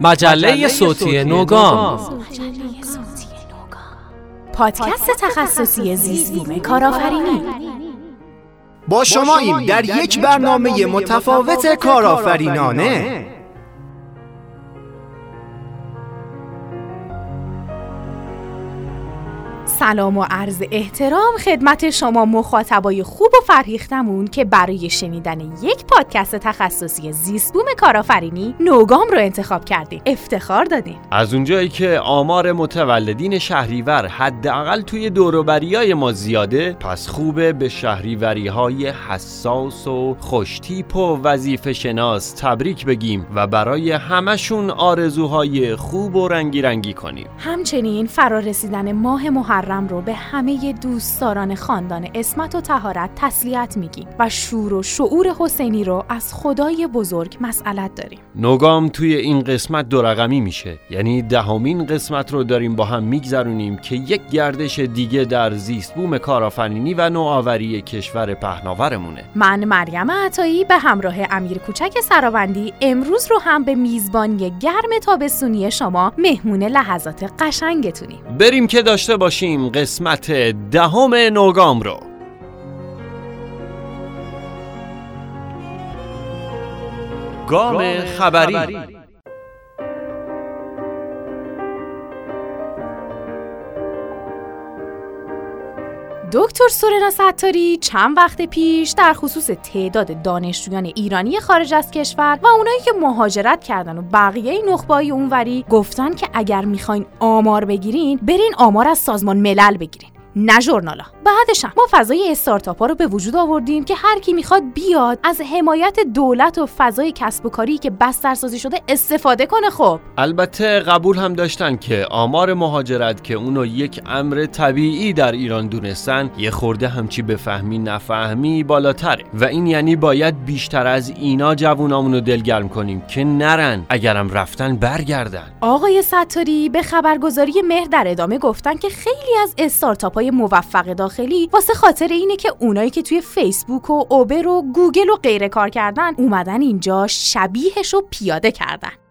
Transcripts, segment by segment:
مجله صوتی نوگام. پادکست تخصصی زیستبوم کارآفرینی. با شماییم در یک برنامه متفاوت کارآفرینانه. سلام و عرض احترام خدمت شما مخاطبای خوب و فرهیختمون که برای شنیدن یک پادکست تخصصی زیستبوم کارآفرینی نوگام رو انتخاب کردیم. افتخار دادیم. از اونجایی که آمار متولدین شهریور حداقل توی دوروبریای ما زیاده پس خوبه به شهریوری های حساس و خوشتیپ و وظیفه شناس تبریک بگیم و برای همشون آرزوهای خوب و رنگی رنگی کنیم. همچنین فرارسیدن ماه محرم رو به همه دوستداران خاندان اسمت و تهارت تسلیت میگیم و شور و شعور حسینی رو از خدای بزرگ مسئلت داریم. نوگام توی این قسمت دو رقمی میشه. یعنی دهمین قسمت رو داریم با هم میگذرونیم که یک گردش دیگه در زیست بوم کارآفرینی و نوآوری کشور پهناورمونه. من مریم عطایی به همراه امیر کوچک سرابندی امروز رو هم به میزبانی گرم تابستونی شما مهمون لحظات قشنگتونیم. بریم که داشته باشیم. قسمت دهم نوگام رو. گام خبری. دکتر سورنا ستاری چند وقت پیش در خصوص تعداد دانشجویان ایرانی خارج از کشور و اونایی که مهاجرت کردن و بقیه نخبه‌های اونوری گفتن که اگر می‌خواین آمار بگیرین برین آمار از سازمان ملل بگیرین. نه ژورنالا. بعدش هم ما فضای استارتاپ ها رو به وجود آوردیم که هر کی می‌خواد بیاد از حمایت دولت و فضای کسب و کاری که بسترسازی شده استفاده کنه خب. البته قبول هم داشتن که آمار مهاجرت که اونو یک امر طبیعی در ایران دونستن یه خورده همچی بفهمی نفهمی بالاتره. و این یعنی باید بیشتر از اینا جوونامونو دلگرم کنیم که نرن اگرم رفتن برگردن. آقای ستاری به خبرگزاری مهر در ادامه گفتن که خیلی از استارتاپ های موفق داخلی واسه خاطر اینه که اونایی که توی فیسبوک و اوبر و گوگل و غیره کار کردن اومدن اینجا شبیهش رو پیاده کردن.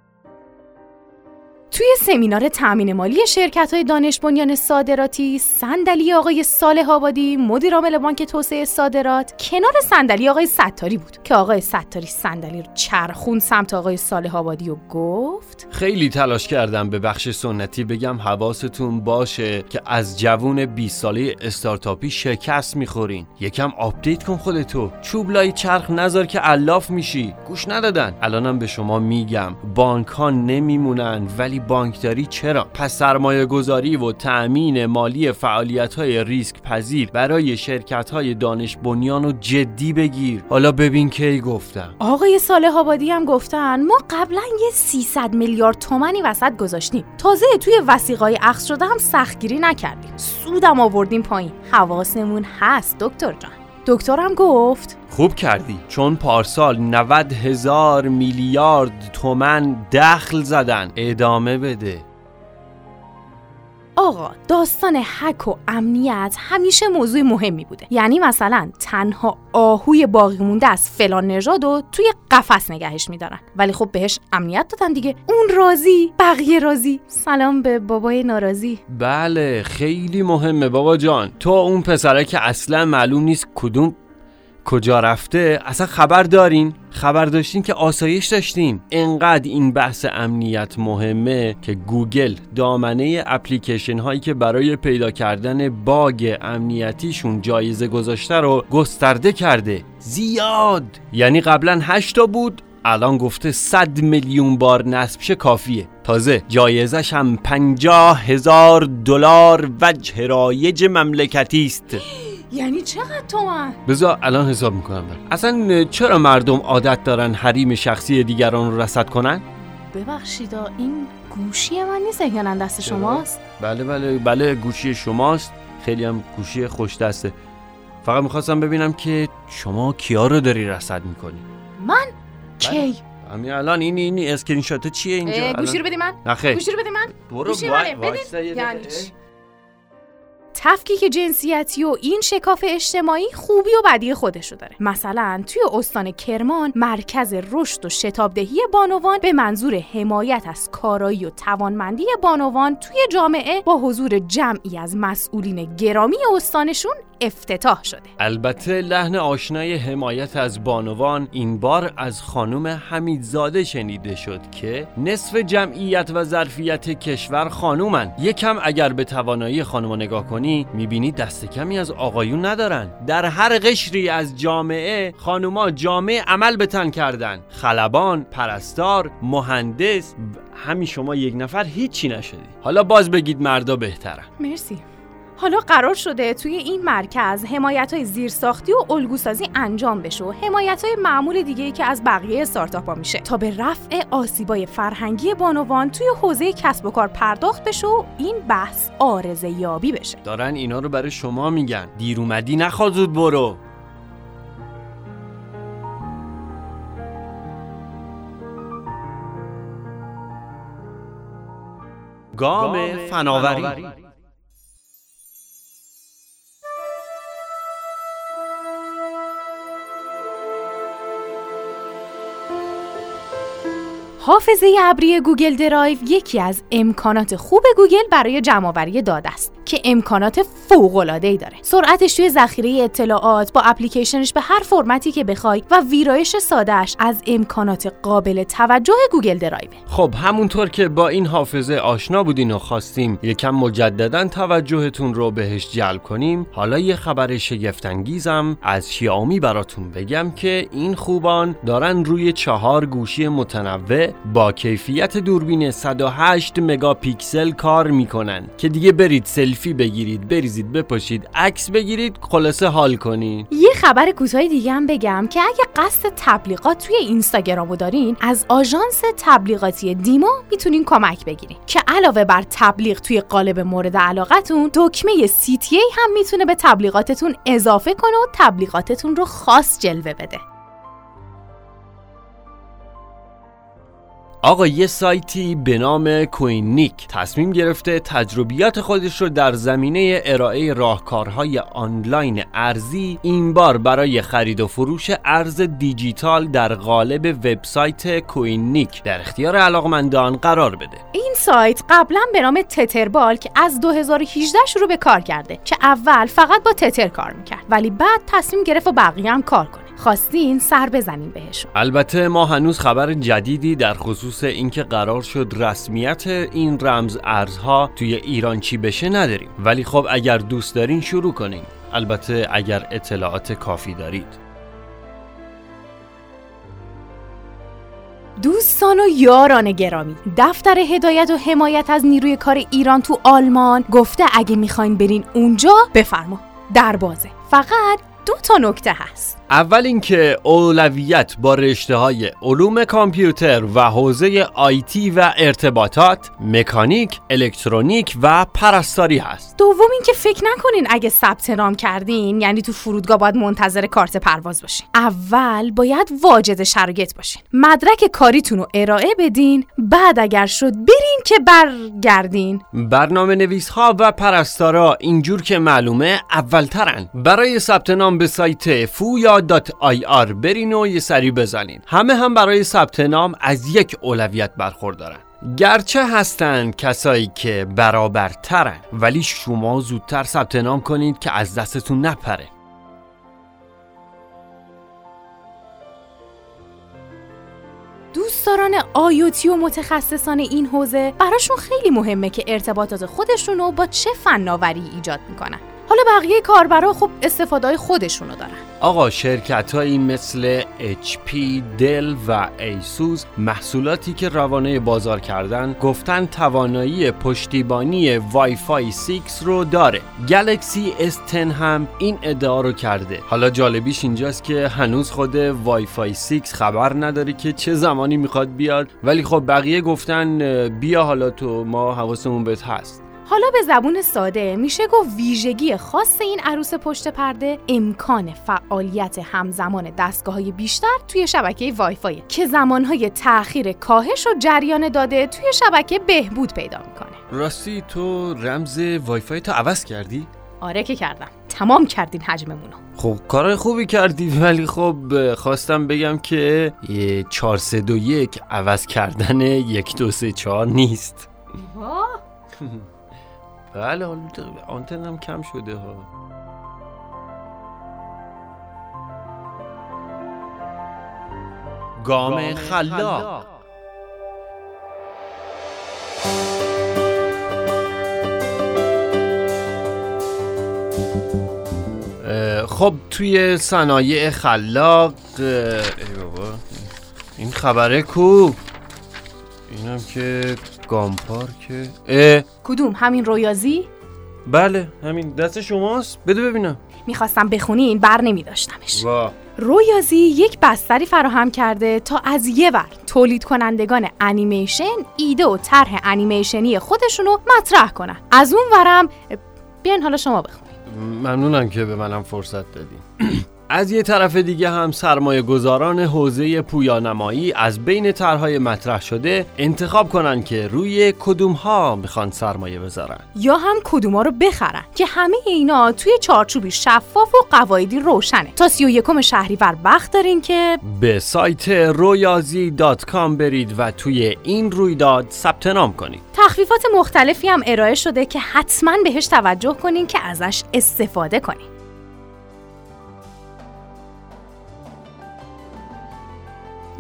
سمینار تأمین مالی شرکت های دانش بنیان صادراتی صندلی آقای صالح آبادی مدیر عامل بانک توسعه صادرات. کنار صندلی آقای ستاری بود که آقای ستاری صندلی رو چرخوند سمت آقای صالح آبادی و گفت خیلی تلاش کردم به بخش سنتی بگم حواستون باشه که از جوون 20 ساله استارتاپی شکست می‌خورین. یکم update کن خودتو. چوب لای چرخ نذار که علاف میشی. گوش ندادن. الانم به شما میگم. بانک ها نمیمونن ولی بانکداری چرا؟ پس سرمایه گذاری و تأمین مالی فعالیت های ریسک پذیر برای شرکت های دانش بنیان و جدی بگیر. حالا ببین کی گفتم. آقای صالح آبادی هم گفتن ما قبلا یه 300 میلیارد تومنی وسط گذاشتیم. تازه توی وسیقای اخذ شده هم سختگیری نکردیم. سودم آوردیم پایین. حواسمون هست دکتر جان. دکترم گفت. خوب کردی. چون پارسال 90 هزار میلیارد تومن دخل زدن. ادامه بده. آقا داستان حک و امنیت همیشه موضوع مهمی بوده. یعنی مثلا تنها آهوی باقی مونده از فلان نژاد و توی قفس نگهش میدارن. ولی خب بهش امنیت دادن دیگه. اون راضی بقیه راضی. سلام به بابای ناراضی. بله خیلی مهمه بابا جان. تو اون پسره که اصلا معلوم نیست کدوم کجا رفته اصلا خبر دارین؟ خبر داشتین که آسایش داشتیم. انقدر این بحث امنیت مهمه که گوگل دامنه اپلیکیشن هایی که برای پیدا کردن باگ امنیتیشون جایزه گذاشته رو گسترده کرده. زیاد! یعنی قبلا 8 تا بود الان گفته 100 میلیون بار نصب شه کافیه. تازه جایزش هم 50 هزار دلار وجه رایج مملکتی است. یعنی چقدر تومن؟ بذار الان حساب می‌کنم بر. اصلا چرا مردم عادت دارن حریم شخصی دیگران رو رصد کنن؟ ببخشید این گوشی من نیست احیانا دست شماست؟ بله بله بله گوشی شماست خیلی هم گوشی خوش دسته فقط می‌خواستم ببینم که شما کیا رو داری رصد می‌کنی من؟ کی؟ همین الان این این اسکرین شات چیه اینجا گوشی رو بدی من؟ نخیر گوشی رو بدی من؟ برو گوشی منه، یعنی؟ تفکیک جنسیتی و این شکاف اجتماعی خوبی و بدی خودشو داره. مثلا توی استان کرمان مرکز رشد و شتابدهی بانوان به منظور حمایت از کارایی و توانمندی بانوان توی جامعه با حضور جمعی از مسئولین گرامی استانشون افتتاح شده. البته لحن آشنای حمایت از بانوان این بار از خانم حمیدزاده شنیده شد که نصف جمعیت و ظرفیت کشور خانومن. یکم اگر به توانایی خانوما نگاه کنی می‌بینی دست کمی از آقایون ندارن. در هر قشری از جامعه خانوما جامعه عمل بتن کردن. خلبان پرستار مهندس همین شما یک نفر هیچی نشدی. حالا باز بگید مردا بهترن. مرسی. حالا قرار شده توی این مرکز حمایت های زیرساختی و الگوسازی انجام بشه و حمایت های معمول دیگه ای که از بقیه استارتاپ ها میشه تا به رفع آسیبای فرهنگی بانوان توی حوزه کسب و کار پرداخت بشه و این بحث آرزه یابی بشه. دارن اینا رو برای شما میگن. دیر اومدی نخواد برو. گام فناوری. حافظه ابری Google Drive یکی از امکانات خوب گوگل برای جمعآوری داده است که امکانات فوق العاده ای داره. سرعتش توی ذخیره اطلاعات با اپلیکیشنش به هر فرمتی که بخوای و ویرایش سادهش از امکانات قابل توجه Google Drive خب همونطور که با این حافظه آشنا بودین و خواستیم یکم مجددا توجهتون رو بهش جلب کنیم حالا یه خبر شگفتانگیزم از شیائومی براتون بگم که این خوبان دارن روی چهار گوشی متنوع با کیفیت دوربین 108 مگاپیکسل کار می‌کنن که دیگه برید سلفی بگیرید بریزید بپاشید. عکس بگیرید خلاصه حال کنید. یه خبر کوتاه دیگه هم بگم که اگه قصد تبلیغات توی اینستاگرامو دارین از آژانس تبلیغاتی دیمو می‌تونین کمک بگیرین. که علاوه بر تبلیغ توی قالب مورد علاقتون دکمه CTA هم می‌تونه به تبلیغاتتون اضافه کنه و تبلیغاتتون رو خاص جلوه بده. آقا یه سایتی به نام کوینیک تصمیم گرفته تجربیات خودش رو در زمینه ارائه راهکارهای آنلاین ارزی این بار برای خرید و فروش ارز دیجیتال در قالب وبسایت کوینیک در اختیار علاقمندان قرار بده. این سایت قبلا به نام تتربال که از 2018 شروع به کار کرده که اول فقط با تتر کار می‌کرد ولی بعد تصمیم گرفت و بقیه هم کار کنه. خواستین سر بزنیم بهشون. البته ما هنوز خبر جدیدی در خصوص اینکه قرار شد رسمیت این رمز ارزها توی ایران چی بشه نداریم. ولی خب اگر دوست دارین شروع کنیم البته اگر اطلاعات کافی دارید. دوستان و یاران گرامی دفتر هدایت و حمایت از نیروی کار ایران تو آلمان گفته اگه می‌خواین برین اونجا بفرما. در بازه. فقط دو تا نکته هست اول اینکه اولویت با رشته های علوم کامپیوتر و حوزه آیتی و ارتباطات، مکانیک، الکترونیک و پرستاری هست. دوم اینکه فکر نکنین اگه ثبت نام کردین یعنی تو فرودگاه باید منتظر کارت پرواز باشین. اول باید واجد شرایط باشین. مدرک کاریتون رو ارائه بدین، بعد اگر شد برین که برگردین. برنامه نویس ها و پرستارا اینجور که معلومه اولترن. برای ثبت نام به سایت یا آر برین و یه سری بزنین. همه هم برای ثبت نام از یک اولویت برخوردارن. گرچه هستند کسایی که برابرترن ولی شما زودتر ثبت نام کنید که از دستتون نپره. دوستداران آیوتی و متخصصان این حوزه براشون خیلی مهمه که ارتباطات خودشون رو با چه فناوری ایجاد می‌کنن. حالا بقیه کاربرا خب استفاده خودشونو دارن. آقا شرکت هایی مثل HP، دل و ایسوس محصولاتی که روانه بازار کردن گفتن توانایی پشتیبانی وای فای 6 رو داره. گلکسی S10 هم این ادعا رو کرده. حالا جالبیش اینجاست که هنوز خود وای فای 6 خبر نداره که چه زمانی می‌خواد بیاد. ولی خب بقیه گفتن بیا حالا تو ما حواسمون بهت هست. حالا به زبون ساده میشه گفت ویژگی خاص این عروس پشت پرده امکان فعالیت همزمان دستگاه های بیشتر توی شبکه وای که زمانهای تأخیر کاهش و جریان داده توی شبکه بهبود پیدا می‌کنه. راستی تو رمز وای فای تو عوض کردی؟ آره که کردم. تمام کردین حجممونو خب کار خوبی کردی ولی خب خواستم بگم که یه چهار سه دو یک عوض کردن یک دو سه چهار نیست. بله حالا آنتنم کم شده ها. گام خلاق. خب توی صنایع خلاق ای بابا این خبره کو؟ اینم که گام پارکه کدوم همین رویازی؟ بله همین دست شماست. بده ببینم. می‌خواستم بخونین بر نمی داشتمش وا. رویازی یک بستری فراهم کرده تا از یه ور تولید کنندگان انیمیشن ایده و طرح انیمیشنی خودشونو مطرح کنن. از اون ورم بیاین حالا شما بخونین ممنونم که به منم فرصت دادین. از یه طرف دیگه هم سرمایه گذاران حوزه پویانمایی از بین طرحهای مطرح شده انتخاب کنن که روی کدوم ها می‌خوان سرمایه بذارن. یا هم کدوما رو بخرن که همه اینا توی چارچوبی شفاف و قواعدی روشنه. تا سی و یکم شهریور وقت دارین که به سایت رویازی دات کام برید و توی این رویداد ثبت نام کنید. تخفیفات مختلفی هم ارائه شده که حتما بهش توجه کنین که ازش استفاده کنین.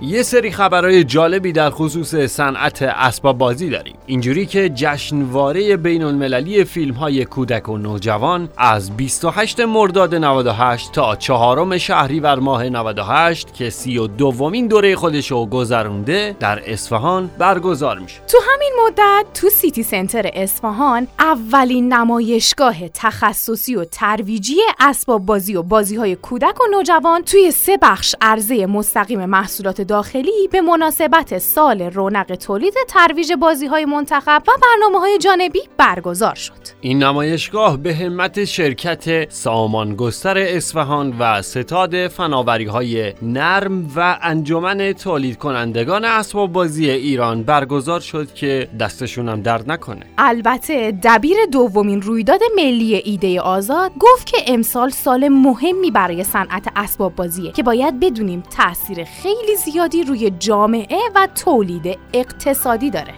یه سری خبرهای جالبی در خصوص صنعت اسباب بازی داریم. اینجوری که جشنواره بین المللی فیلم های کودک و نوجوان از 28 مرداد 98 تا چهارم شهریور ماه 98 که سی و دومین دوره خودش رو گذرونده در اصفهان برگزار میشه. تو همین مدت تو سیتی سنتر اصفهان اولین نمایشگاه تخصصی و ترویجی اسباب بازی و بازی های کودک و نوجوان توی سه بخش عرضه مستقیم محصولات داخلی به مناسبت سال رونق تولید ترویج بازی های منتخب و برنامه های جانبی برگزار شد. این نمایشگاه به همت شرکت سامان گستر اصفهان و ستاد فناوری های نرم و انجمن تولید کنندگان اسباب بازی ایران برگزار شد که دستشون هم درد نکنه. البته دبیر دومین رویداد ملی ایده آزاد گفت که امسال سال مهمی برای صنعت اسباب بازیه که باید بدونیم تاثیر خیلی زیادی روی جامعه و تولید اقتصادی داره.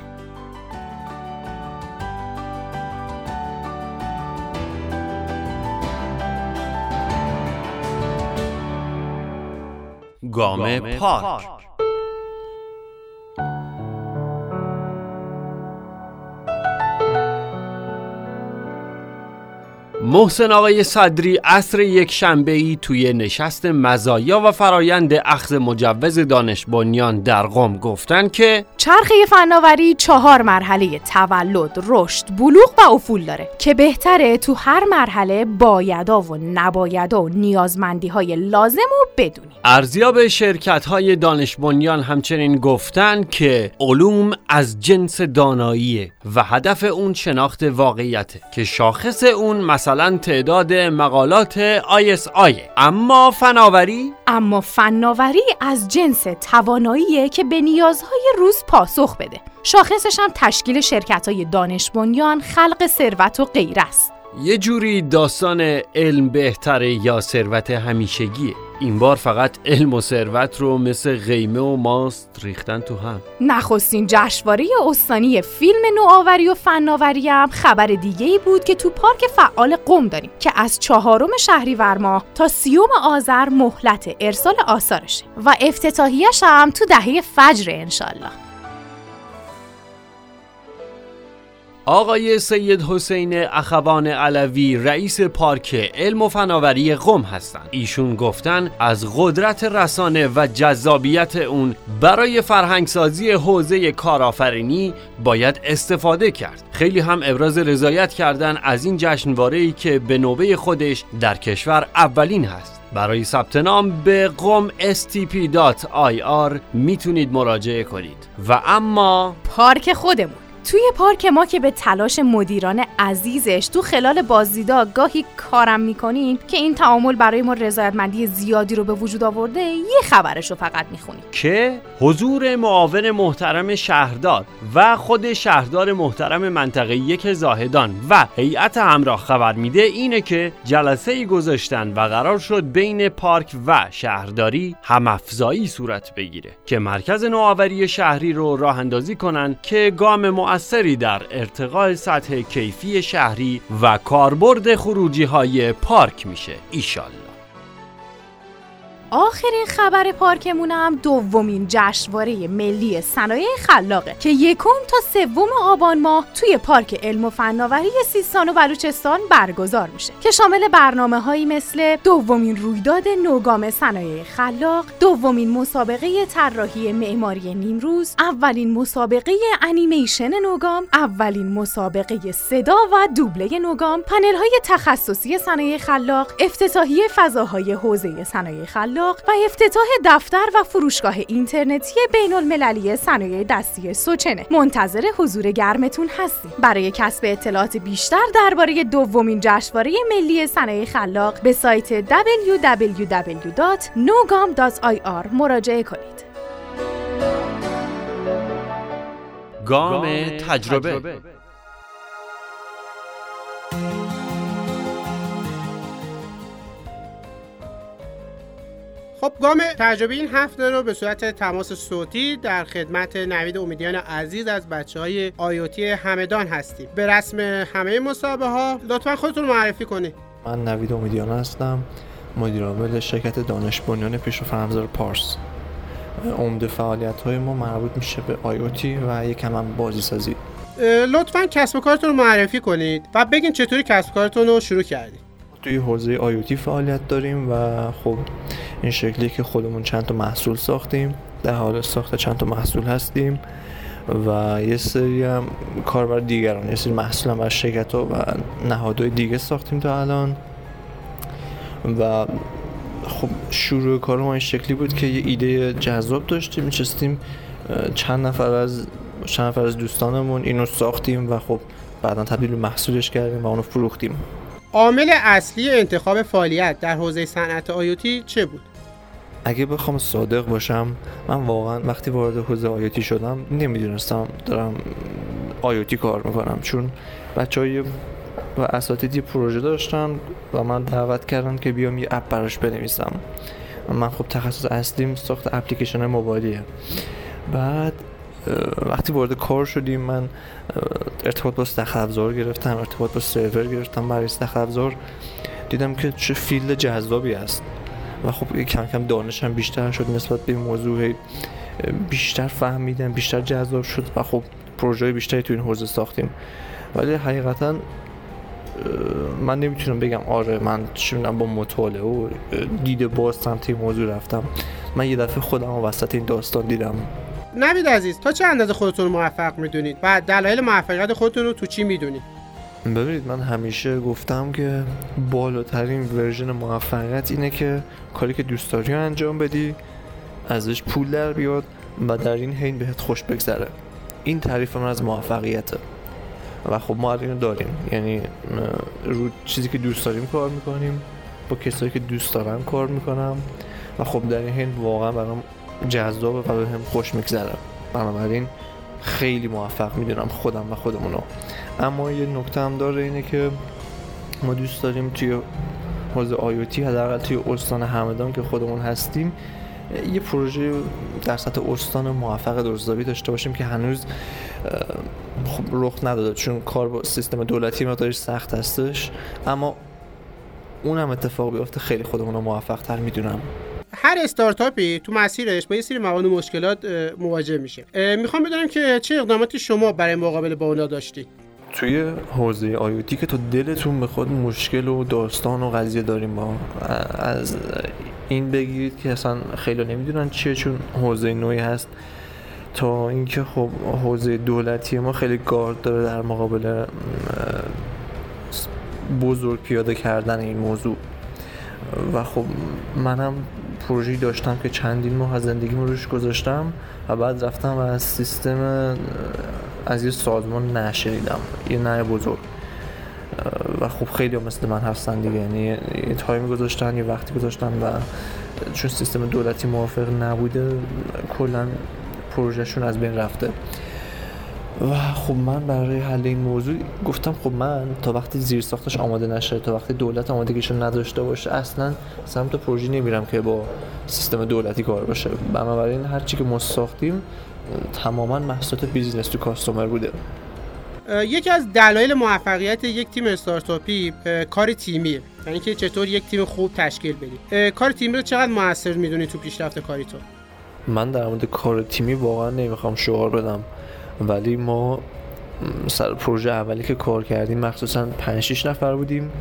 گام پارک محسن آقای صدری عصر یک شنبه ای توی نشست مزایا و فرایند اخذ مجوز دانش بنیان در قم گفتن که چرخه فناوری چهار مرحله تولد، رشد، بلوغ و افول داره که بهتره تو هر مرحله بایدا و نبایدا و نیازمندی های لازم رو بدونی. ارزیاب شرکت های دانش بنیان همچنین گفتن که علوم از جنس داناییه و هدف اون شناخت واقعیته که شاخص اون مثلا تعداد مقالات ISI اما فناوری اما فناوری از جنس تواناییه که به نیازهای روز پاسخ بده. شاخصش هم تشکیل شرکت های دانش بنیان، خلق ثروت و غیره است. یه جوری داستان علم بهتره یا ثروت همیشگیه. این بار فقط علم و ثروت رو مثل قیمه و ماست ریختن تو هم. نخستین جشنواره استانی فیلم نوآوری و فناوری هم خبر دیگه ای بود که تو پارک فعال قم داریم که از چهارم شهریور ماه تا سیوم آذر مهلت ارسال آثارشه و افتتاحیش هم تو دهه فجر انشالله آقای سید حسین اخوان علوی رئیس پارک علم و فناوری قم هستند. ایشون گفتن از قدرت رسانه و جذابیت اون برای فرهنگسازی حوزه کارآفرینی باید استفاده کرد. خیلی هم ابراز رضایت کردن از این جشنواره‌ای که به نوبه خودش در کشور اولین هست. برای ثبت نام به قم stp.ir می‌تونید مراجعه کنید و اما پارک خودمون توی پارک ما که به تلاش مدیران عزیزش تو خلال بازدیدا گاهی کارم می‌کنیم که این تعامل برای ما رضایتمندی زیادی رو به وجود آورده یه خبرش رو فقط می‌خونیم. که حضور معاون محترم شهردار و خود شهردار محترم منطقه یک زاهدان و هیئت همراه خبر میده اینه که جلسه ای گذاشتن و قرار شد بین پارک و شهرداری همافزایی صورت بگیره که مرکز نوآوری شهری رو راه اندازی کنن که گام مؤثری در ارتقاء سطح کیفی شهری و کاربرد خروجی های پارک میشه ایشالله. آخرین خبر پارکمونم دومین جشنواره ملی صنایع خلاقه که یکم تا سوم آبان ماه توی پارک علم و فناوری سیستان و بلوچستان برگزار میشه که شامل برنامه هایی مثل دومین رویداد نوگام صنایع خلاق، دومین مسابقه طراحی معماری نیمروز، اولین مسابقه انیمیشن نوگام، اولین مسابقه صدا و دوبله نوگام، پنل های تخصصی صنایع خلاق، افتتاحیه فضاهای حوزه صنایع خلاق و افتتاح دفتر و فروشگاه اینترنتی بین المللی صنایع دستی سوچنه. منتظر حضور گرمتون هستیم. برای کسب اطلاعات بیشتر درباره دومین جشنواره ملی صنایع خلاق به سایت www.nogam.ir مراجعه کنید. گام تجربه. خب گام تجربه این هفته رو به صورت تماس صوتی در خدمت نوید امیدیان عزیز از بچه های آیوتی همدان هستیم. به رسم همه مسابقه ها لطفا خودتون معرفی کنید. من نوید امیدیان هستم مدیر عامل شرکت دانش بنیان پیشرفت افزار پارس. عمده فعالیت های ما مربوط میشه به آیوتی و یکم هم بازی سازی لطفا کسب و کارتون رو معرفی کنید و بگین چطوری کسب و کارتون رو شروع کردید. توی حوزه آیوتی فعالیت داریم و خب این شکلی که خودمون چند تا محصول ساختیم در حال ساخت چند تا محصول هستیم و یه سری هم کاربر دیگران یه سری محصول هم از شرکت و نهادهای دیگه ساختیم تا الان. و خب شروع کار ما این شکلی بود که یه ایده جذاب داشتیم میچستیم چند نفر از چند نفر از دوستانمون اینو ساختیم و خب بعدا تبدیل به محصولش کردیم و اونو فروختیم. عامل اصلی انتخاب فعالیت در حوزه صنعت آیوتی چه بود؟ اگه بخوام صادق باشم من واقعا وقتی وارد حوزه آیوتی شدم نمی‌دونستم دارم آیوتی کار می‌کنم چون بچه های و اساتیدی پروژه داشتن و من دعوت کردن که بیام یه app براش بنویسم من خب تخصص اصلیم ساخت اپلیکیشن موبایلیه بعد وقتی وارد کار شدیم من ارتباط با سخت افزار گرفتم ارتباط با سرور گرفتم برای سخت افزار دیدم که چه field جذابی است و خب کم کم دانشم بیشتر شد نسبت به این موضوع. بیشتر فهمیدم بیشتر جذاب شد و خب پروژه بیشتری تو این حوزه ساختیم. ولی حقیقتا من نمی‌تونم بگم آره من چه با مطالعه و دیده باز سمت موضوع رفتم. من یه دفعه خودم وسط این داستان دیدم. نوید عزیز تا چه اندازه خودتون رو موفق می‌دونید؟ و دلایل موفقیت خودتون رو تو چی می‌دونید؟ ببینید من همیشه گفتم که بالاترین ورژن موفقیت اینه که کاری که دوست داری انجام بدی ازش پول در بیاد و در این حین بهت خوش بگذره. این تعریف من از موفقیته. و خب ما اینو داریم. یعنی رو چیزی که دوست داریم کار می‌کنیم با کسایی که دوست دارم کار می‌کنم. و خب در این حین واقعا برام جذابه و به هم خوش میگذره. بنابراین خیلی موفق می‌دونم خودم و خودمونو. اما یه نکته هم داره اینه که ما دوست داریم توی حوزه آیوتی حداقل توی استان همدان که خودمون هستیم یه پروژه در سطح استان موفق درستابی داشته باشیم که هنوز خب رخ نداده چون کار با سیستم دولتی مقداری سخت هستش. اما اون هم اتفاق بیفته خیلی خودمون رو موفق تر می‌دونم. هر استارتاپی تو مسیرش با یه سری موانع مشکلات مواجه میشه. می‌خوام بدونم که چه اقداماتی شما برای مقابله با اونا داشتید توی حوزه آیوتی که تا دلتون بخواد مشکل و داستان و قضیه داریم ما از این بگیرید که اصلا خیلی نمی‌دونن چیه چون حوزه نوعی هست. تا اینکه خب حوزه دولتی ما خیلی گارد داره در مقابل بزرگ پیاده کردن این موضوع. و خب منم پروژه‌ای داشتم که چندین ماه از زندگیمو روش گذاشتم و بعد رفتم و از سیستم از یه سازمان نشنیدم یه نه بزرگ. و خب خیلی مثل من هستن دیگه یعنی یه تایم گذاشتن یه وقتی گذاشتن و چون سیستم دولتی موافق نبوده کلا پروژهشون از بین رفته. و خب من برای حل این موضوع گفتم خب من تا وقتی زیر ساختش آماده نشه تا وقتی دولت آمادگیشو نداشته باشه اصلا سمت پروژه نمیرم که با سیستم دولتی کار باشه. بنابراین هر چی که ما ساختیم تماما محصولات business to customer بوده. یکی از دلایل موفقیت یک تیم استارتاپی کار تیمیه یعنی که چطور یک تیم خوب تشکیل بدی کار تیمی رو چقدر موثر می‌دونی تو پیشرفت کاری تو؟ من در مورد کار تیمی واقعا نمی‌خوام شعار بدم. ولی ما سر پروژه اولی که کار کردیم مخصوصا 5 6 نفر بودیم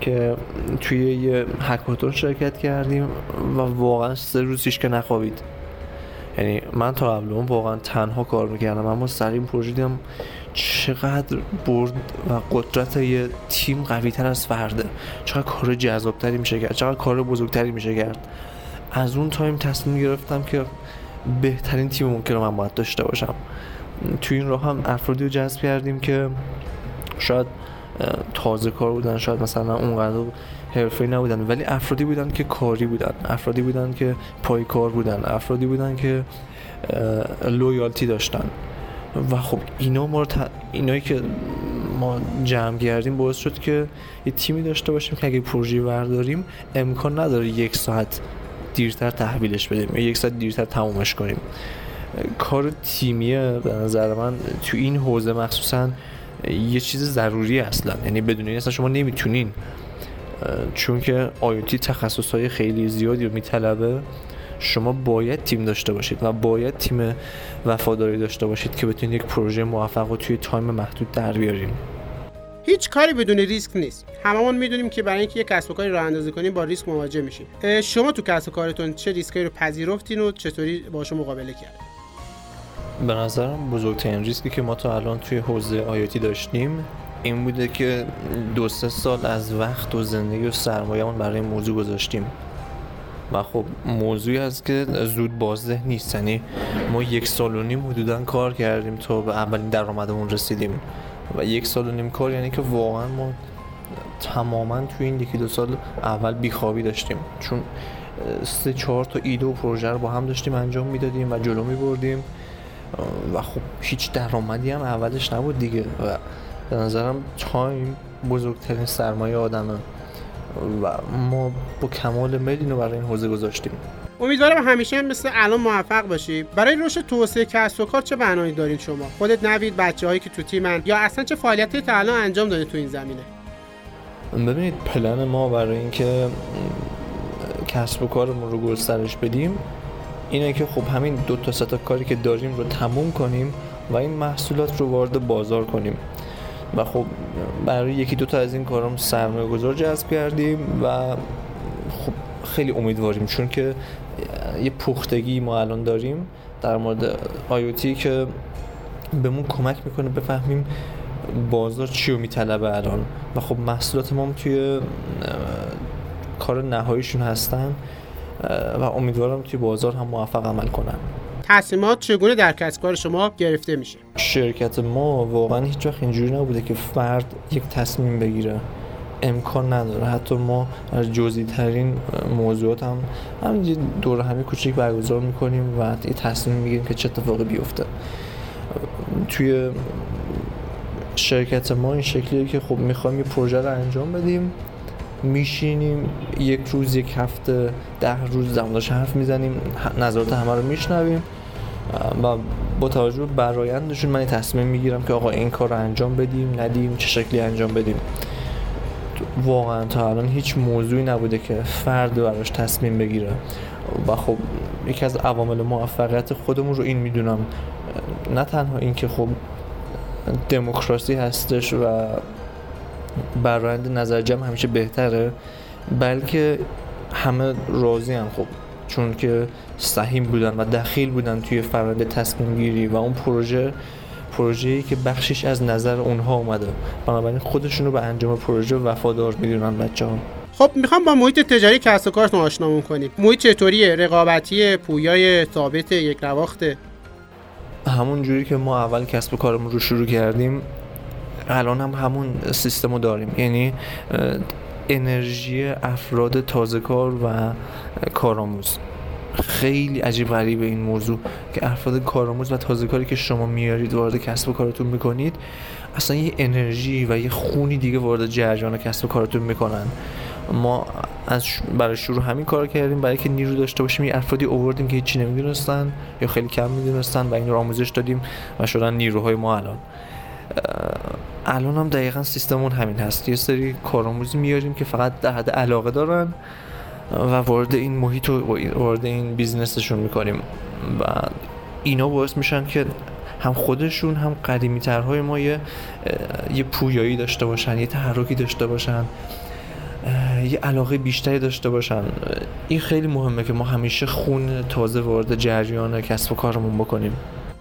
که توی یه هکاتون شرکت کردیم و واقعا سه روز که نخوابید. یعنی من تا قبل اون واقعا تنها کار می‌کردم اما سر این پروژه دیدم چقدر برد و قدرت یه تیم قوی تر از فرده. چقدر کار جذابتری میشه کرد چقدر کار بزرگتری میشه کرد. از اون تایم تصمیم گرفتم که بهترین تیم ممکن من باید داشته باشم. توی این راه هم افرادی رو جذب کردیم که شاید تازه کار بودن شاید مثلا اونقدر حرفه‌ای نبودن ولی افرادی بودن که کاری بودن افرادی بودن که پای کار بودن افرادی بودن که لویالتی داشتن. و خب اینا ما اینایی که ما جمع کردیم باعث شد که یه تیمی داشته باشیم که اگه پروژه برداریم امکان نداره یک ساعت دیرتر تحویلش بدیم یا یک ساعت دیرتر تمومش کنیم. کار تیمیه به نظر من تو این حوزه مخصوصا یه چیز ضروری اصلا. یعنی بدون این اصلا شما نمی‌تونین چون که IoT تخصص های خیلی زیادی رو میطلبه شما باید تیم داشته باشید و باید تیم وفاداری داشته باشید که بتونید یک پروژه موفق رو توی time محدود در بیاریم هیچ کاری بدون ریسک نیست. هممون می‌دونیم که برای اینکه یک کسب و کاری راه اندازی کنیم با ریسک مواجه میشیم شما تو کسب و کارتون چه ریسکی رو پذیرفتین و چطوری باشون مقابله کردین؟ به نظرم بزرگترین ریسکی که ما تا الان توی حوزه IoT داشتیم این بوده که دو سه سال از وقت و زندگی و سرمایهمون برای موضوع گذاشتیم. و خب موضوعی هست که زود بازده نیست. یعنی ما یک سال و نیم حدودا کار کردیم تا به اولین درآمدمون رسیدیم. و یک سال و نیم کار یعنی که واقعا ما تماما توی این یکی دو سال اول بیخوابی داشتیم. چون سه چهار تا ایده و پروژه رو با هم داشتیم انجام می‌دادیم و جلو می بردیم و خب هیچ درآمدی هم اولش نبود دیگه و به نظرم تایم بزرگترین سرمایه آدمه و ما با کمال میل اینو برای این حوزه گذاشتیم. امیدوارم همیشه هم مثل الان موفق باشی. برای رشد توسعه کسب و کار چه برنامه‌ای دارین شما؟ خودت نوید بچه‌هایی که تو تیمن. یا اصلا چه فعالیتی تا الان انجام دادید تو این زمینه؟ ببینید پلن ما برای اینکه کسب و کارمون رو گسترش بدیم اینه که خب همین دو تا سه تا کاری که داریم رو تموم کنیم و این محصولات رو وارد بازار کنیم. و خب برای یکی دو تا از این کارام سرمایه گذار جذب کردیم و خب خیلی امیدواریم چون که یه پختگی ما الان داریم در مورد آیوتی که بهمون کمک می‌کنه بفهمیم بازار چی رو میطلبه الان. و خب محصولات ما توی کار نهاییشون هستن. و امیدوارم توی بازار هم موفق عمل کنن. تصمیمات چگونه در کسب کار شما گرفته میشه؟ شرکت ما واقعا هیچ وقت اینجوری نبوده که فرد یک تصمیم بگیره. امکان نداره. حتی ما از جزئی ترین موضوعات هم همین دور همه کوچیک برگزار می‌کنیم و یه تصمیم می‌گیریم که چه اتفاقی بیفته. توی شرکت ما این شکلیه که خب می‌خوایم یه پروژه رو انجام بدیم. میشینیم یک روز یک هفته ده روز زمانش حرف می‌زنیم نظرات همه رو میشنویم. و با توجه به برایندشون من تصمیم می‌گیرم که آقا این کار رو انجام بدیم ندیم چه شکلی انجام بدیم. واقعا تا الان هیچ موضوعی نبوده که فرد براش تصمیم بگیره. و خب یکی از عوامل موفقیت خودمون رو این می‌دونم نه تنها این که خب دموکراسی هستش و برایند نظر جمع همیشه بهتره بلکه همه راضی هم خب. چون که سهیم بودن و دخیل بودن توی فرآیند تصمیم گیری و اون پروژه پروژه‌ای که بخشش از نظر اونها اومده. بنابراین خودشون رو به انجام پروژه وفادار می‌دونن بچه ها خب می‌خوام با محیط تجاری کسب و کارتون آشنامون کنیم. محیط چطوریه رقابتی پویای ثابت یک رواخته همون جوری که ما اول کسب کارمون رو شروع کردیم الان هم همون سیستم رو داریم. یعنی انرژی افراد تازه کار و کارآموز. خیلی عجیب غریبه این موضوع که افراد کارآموز و تازه کاری که شما میارید وارد کسب و کارتون می‌کنید اصلا یه انرژی و یه خونی دیگه وارد جریان کسب و کارتون می‌کنن. ما از برای شروع همین کار کردیم. برای که نیرو داشته باشیم یه افرادی اووردیم که هیچی نمی‌دونستن یا خیلی کم می‌دونستن و این رو آموزش دادیم و شدن نیروهای ما الان. الان هم دقیقا سیستمون همین هست. یه سری کارآموزی میاریم که فقط در حد علاقه دارن و وارد این محیط و وارد این بیزنسشون می‌کنیم. و اینا باعث میشن که هم خودشون هم قدیمی ترهای ما یه, یه پویایی داشته باشن یه تحرکی داشته باشن یه علاقه بیشتری داشته باشن. این خیلی مهمه که ما همیشه خون تازه وارد جریان کسب و کارمون بکنیم.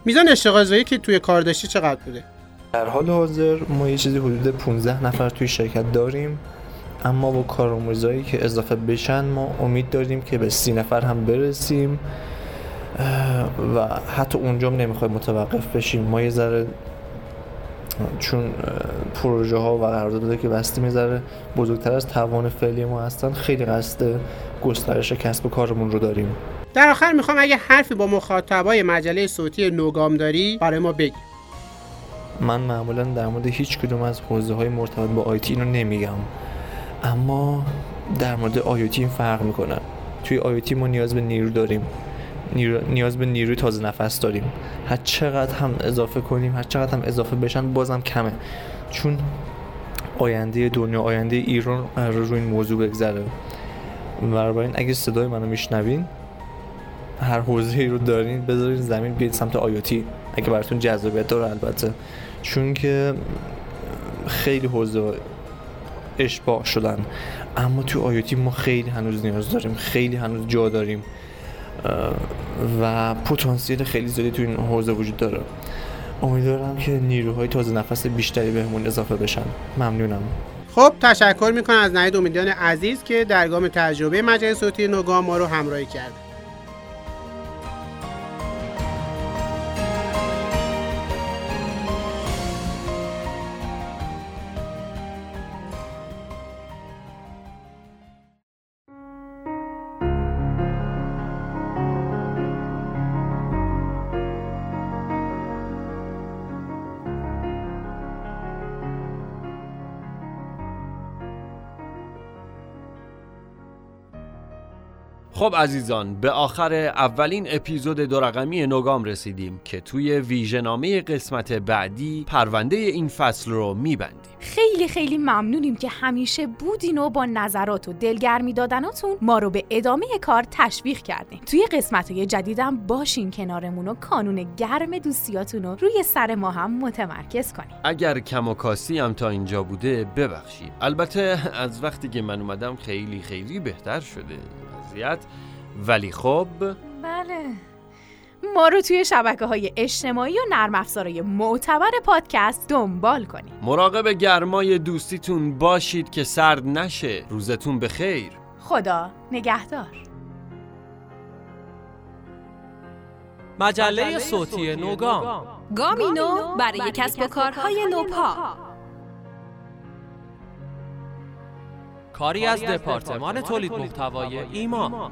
میزان اشتغال که توی کار داشتی چقدر بوده؟ در حال حاضر ما یه چیزی حدود 15 نفر توی شرکت داریم اما با کارآموزایی که اضافه بشن ما امید داریم که به سی نفر هم برسیم و حتی اونجا نمی‌خوایم متوقف بشیم. ما یه ذره چون پروژه ها و قراردادهایی که بسته می‌ذاره بزرگتر از توان فعلی ما هستن خیلی قصد گسترش کسب کارمون رو داریم. در آخر می‌خوام اگه حرفی با مخاطبای مجله صوتی نوگام داری برای ما بگی من معمولا در مورد هیچ کدوم از حوزه های مرتبط با آیتی اینو نمیگم. اما در مورد آیوتی این فرق می‌کنه. توی آیوتی ما نیاز به نیرو داریم. نیاز به نیروی تازه نفس داریم. هر چقدر هم اضافه کنیم هر چقدر هم اضافه بشن بازم کمه. چون آینده دنیا آینده ایران قرار رو این موضوع بگذره. این اگه صدای منو میشنوین هر حوزه ای رو دارین بذارین زمین بیاید سمت آیوتی اگه براتون جذابیت داره البته. چون که خیلی حوزه اشباع شدن. اما تو آیوتی ما خیلی هنوز نیاز داریم خیلی هنوز جا داریم و پتانسیل خیلی زیادی تو این حوزه وجود داره. امیدوارم که نیروهای تازه نفس بیشتری بهمون اضافه بشن. ممنونم. خب تشکر می‌کنم از نهید امیدیان عزیز که در گام تجربه مجلس صوتی نوگام ما رو همراهی کرد. خب عزیزان به آخر اولین اپیزود دو رقمی نوگام رسیدیم که توی ویژنامه قسمت بعدی پرونده این فصل رو میبندیم. خیلی خیلی ممنونیم که همیشه بودین و با نظرات و دلگرمی دادناتون ما رو به ادامه کار تشویق کردین. توی قسمت های جدیدم باشین کنارمون و کانون گرم دوستیاتون رو روی سر ما هم متمرکز کنیم اگر کم و کاسی هم تا اینجا بوده ببخشید. البته از وقتی که من اومدم خیلی خیلی بهتر شده. ولی خب بله. ما رو توی شبکه های اجتماعی و نرم افزارهای معتبر پادکست دنبال کنید. مراقب گرمای دوستیتون باشید که سرد نشه. روزتون بخیر. خدا نگهدار. مجله صوتی نوگام. گامینو برای کسب و کارهای نوپا. کاری از دپارتمان تولید محتوای ایمان